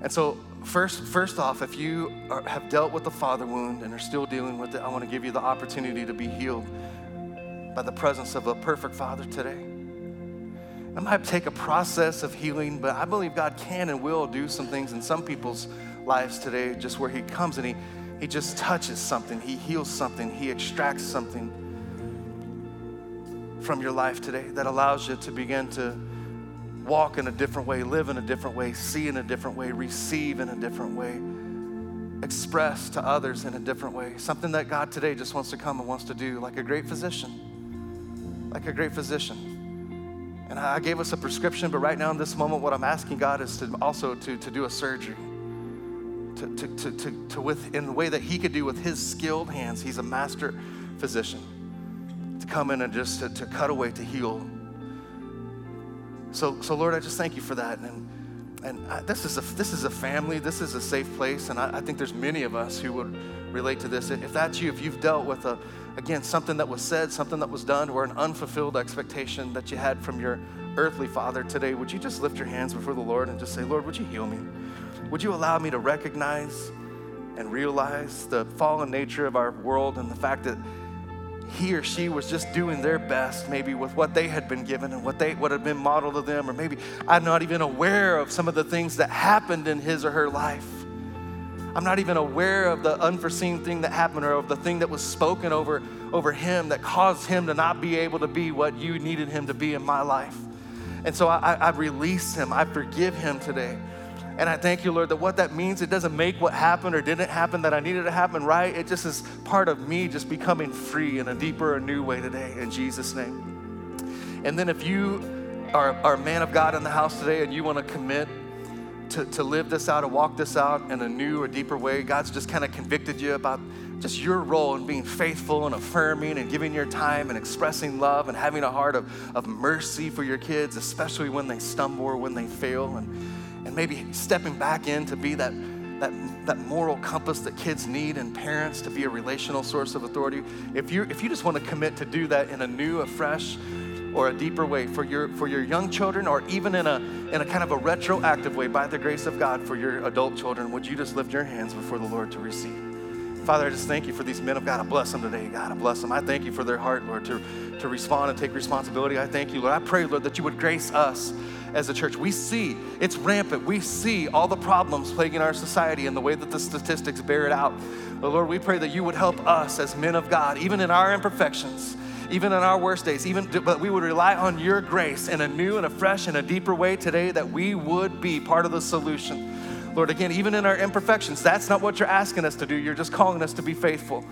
And so, first, first off, if you are, have dealt with the father wound and are still dealing with it, I want to give you the opportunity to be healed by the presence of a perfect father today. It might take a process of healing, but I believe God can and will do some things in some people's lives today, just where He comes and He, he just touches something, He heals something, He extracts something from your life today that allows you to begin to walk in a different way, live in a different way, see in a different way, receive in a different way, express to others in a different way. Something that God today just wants to come and wants to do, like a great physician. Like a great physician. And I gave us a prescription, but right now in this moment, what I'm asking God is to also to, to do a surgery. To, to, to, to, to with in the way that he could do with his skilled hands. He's a master physician. To come in and just to, to cut away, to heal. So, so Lord, I just thank you for that. And, and I, this, is a, this is a family, this is a safe place. And I, I think there's many of us who would relate to this. If that's you, if you've dealt with a, again, something that was said, something that was done, or an unfulfilled expectation that you had from your earthly father today, would you just lift your hands before the Lord and just say, Lord, would you heal me? Would you allow me to recognize and realize the fallen nature of our world and the fact that he or she was just doing their best, maybe with what they had been given and what they what had been modeled to them, or maybe I'm not even aware of some of the things that happened in his or her life. I'm not even aware of the unforeseen thing that happened or of the thing that was spoken over, over him that caused him to not be able to be what you needed him to be in my life. And so I, I release him, I forgive him today. And I thank you, Lord, that what that means, it doesn't make what happened or didn't happen that I needed to happen right. It just is part of me just becoming free in a deeper, a new way today, in Jesus' name. And then if you are, are a man of God in the house today and you want to commit to, to live this out or walk this out in a new or deeper way, God's just kind of convicted you about just your role in being faithful and affirming and giving your time and expressing love and having a heart of, of mercy for your kids, especially when they stumble or when they fail. And and maybe stepping back in to be that, that, that moral compass that kids need and parents to be a relational source of authority. If you, if you just want to commit to do that in a new, a fresh, or a deeper way for your, for your young children, or even in a, in a kind of a retroactive way, by the grace of God, for your adult children, would you just lift your hands before the Lord to receive? Father, I just thank you for these men of God. I bless them today, God. I bless them. I thank you for their heart, Lord, to, to respond and take responsibility. I thank you, Lord. I pray, Lord, that you would grace us as a church. We see it's rampant. We see all the problems plaguing our society and the way that the statistics bear it out. But Lord, we pray that you would help us as men of God, even in our imperfections, even in our worst days, even but we would rely on your grace in a new and a fresh and a deeper way today that we would be part of the solution. Lord, again, even in our imperfections, that's not what you're asking us to do. You're just calling us to be faithful.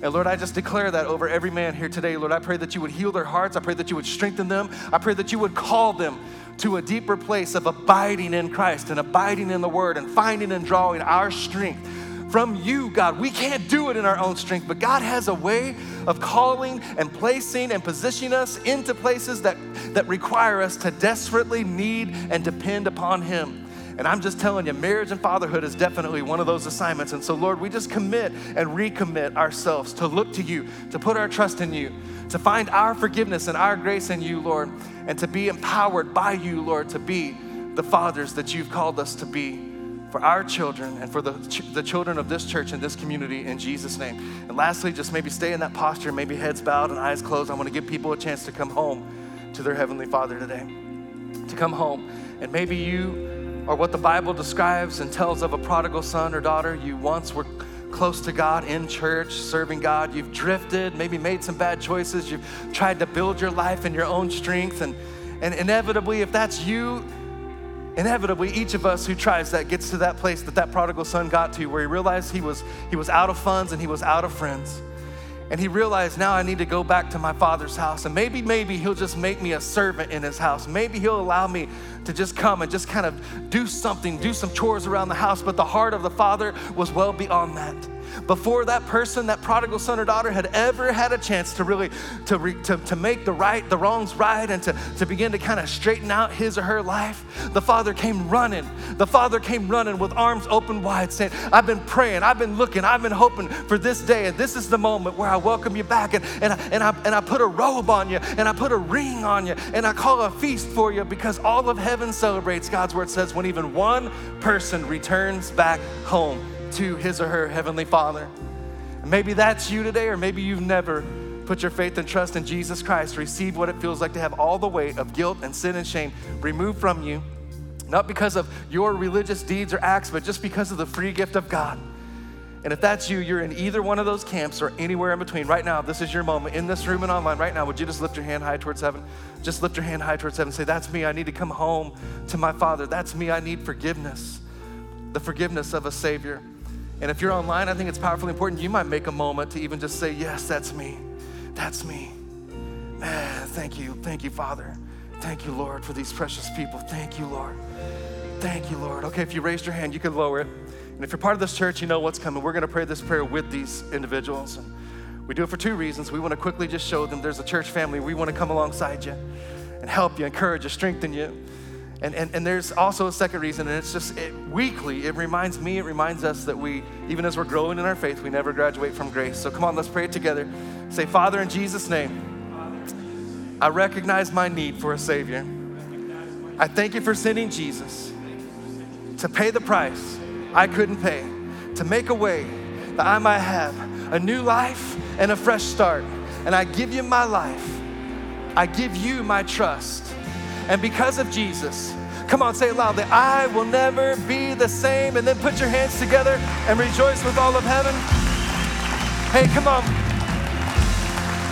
And Lord, I just declare that over every man here today. Lord, I pray that you would heal their hearts. I pray that you would strengthen them. I pray that you would call them to a deeper place of abiding in Christ and abiding in the Word and finding and drawing our strength from you, God. We can't do it in our own strength, but God has a way of calling and placing and positioning us into places that, that require us to desperately need and depend upon Him. And I'm just telling you, marriage and fatherhood is definitely one of those assignments. And so, Lord, we just commit and recommit ourselves to look to you, to put our trust in you, to find our forgiveness and our grace in you, Lord, and to be empowered by you, Lord, to be the fathers that you've called us to be for our children and for the, ch- the children of this church and this community in Jesus' name. And lastly, just maybe stay in that posture, maybe heads bowed and eyes closed. I want to give people a chance to come home to their Heavenly Father today, to come home. And maybe you are what the Bible describes and tells of a prodigal son or daughter. You once were close to God in church, serving God. You've drifted, maybe made some bad choices. You've tried to build your life in your own strength. And, and inevitably, if that's you, inevitably each of us who tries that gets to that place that that prodigal son got to where he realized he was he was out of funds and he was out of friends and he realized now i need to go back to my father's house. And maybe maybe he'll just make me a servant in his house. Maybe he'll allow me to just come and just kind of do something do some chores around the house. But the heart of the father was well beyond that before that person, that prodigal son or daughter, had ever had a chance to really to, re, to, to make the right, the wrongs right, and to, to begin to kind of straighten out his or her life, the father came running. The father came running with arms open wide, saying, I've been praying, I've been looking, I've been hoping for this day, and this is the moment where I welcome you back. And, and, I, and, I, and I put a robe on you, and I put a ring on you, and I call a feast for you because all of heaven celebrates, God's word says, when even one person returns back home to his or her heavenly Father. maybe that's you today, or maybe you've never put your faith and trust in Jesus Christ, receive what it feels like to have all the weight of guilt and sin and shame removed from you, not because of your religious deeds or acts, but just because of the free gift of God. And if that's you, you're in either one of those camps or anywhere in between. Right now, this is your moment in this room and online. Right now, would you just lift your hand high towards heaven? Just lift your hand high towards heaven. Say, That's me. I need to come home to my Father. That's me. I need forgiveness, the forgiveness of a Savior. And if you're online, I think it's powerfully important. You might make a moment to even just say, Yes, that's me. That's me. Man, thank you. Thank you, Father. Thank you, Lord, for these precious people. Thank you, Lord. Thank you, Lord. Okay, if you raised your hand, you can lower it. And if you're part of this church, you know what's coming. We're going to pray this prayer with these individuals. And we do it for two reasons. We want to quickly just show them there's a church family. We want to come alongside you and help you, encourage you, strengthen you. And, and, and there's also a second reason, and it's just it, weekly, it reminds me, it reminds us that we, even as we're growing in our faith, we never graduate from grace. So come on, let's pray together. Say, Father, in Jesus' name, I recognize my need for a Savior. I thank you for sending Jesus to pay the price I couldn't pay, to make a way that I might have a new life and a fresh start. And I give you my life, I give you my trust. And because of Jesus, come on, say it loudly I will never be the same. And then put your hands together and rejoice with all of heaven. Hey, come on.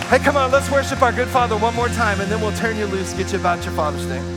Hey, come on, let's worship our good Father one more time, and then we'll turn you loose, get you about your Father's Day.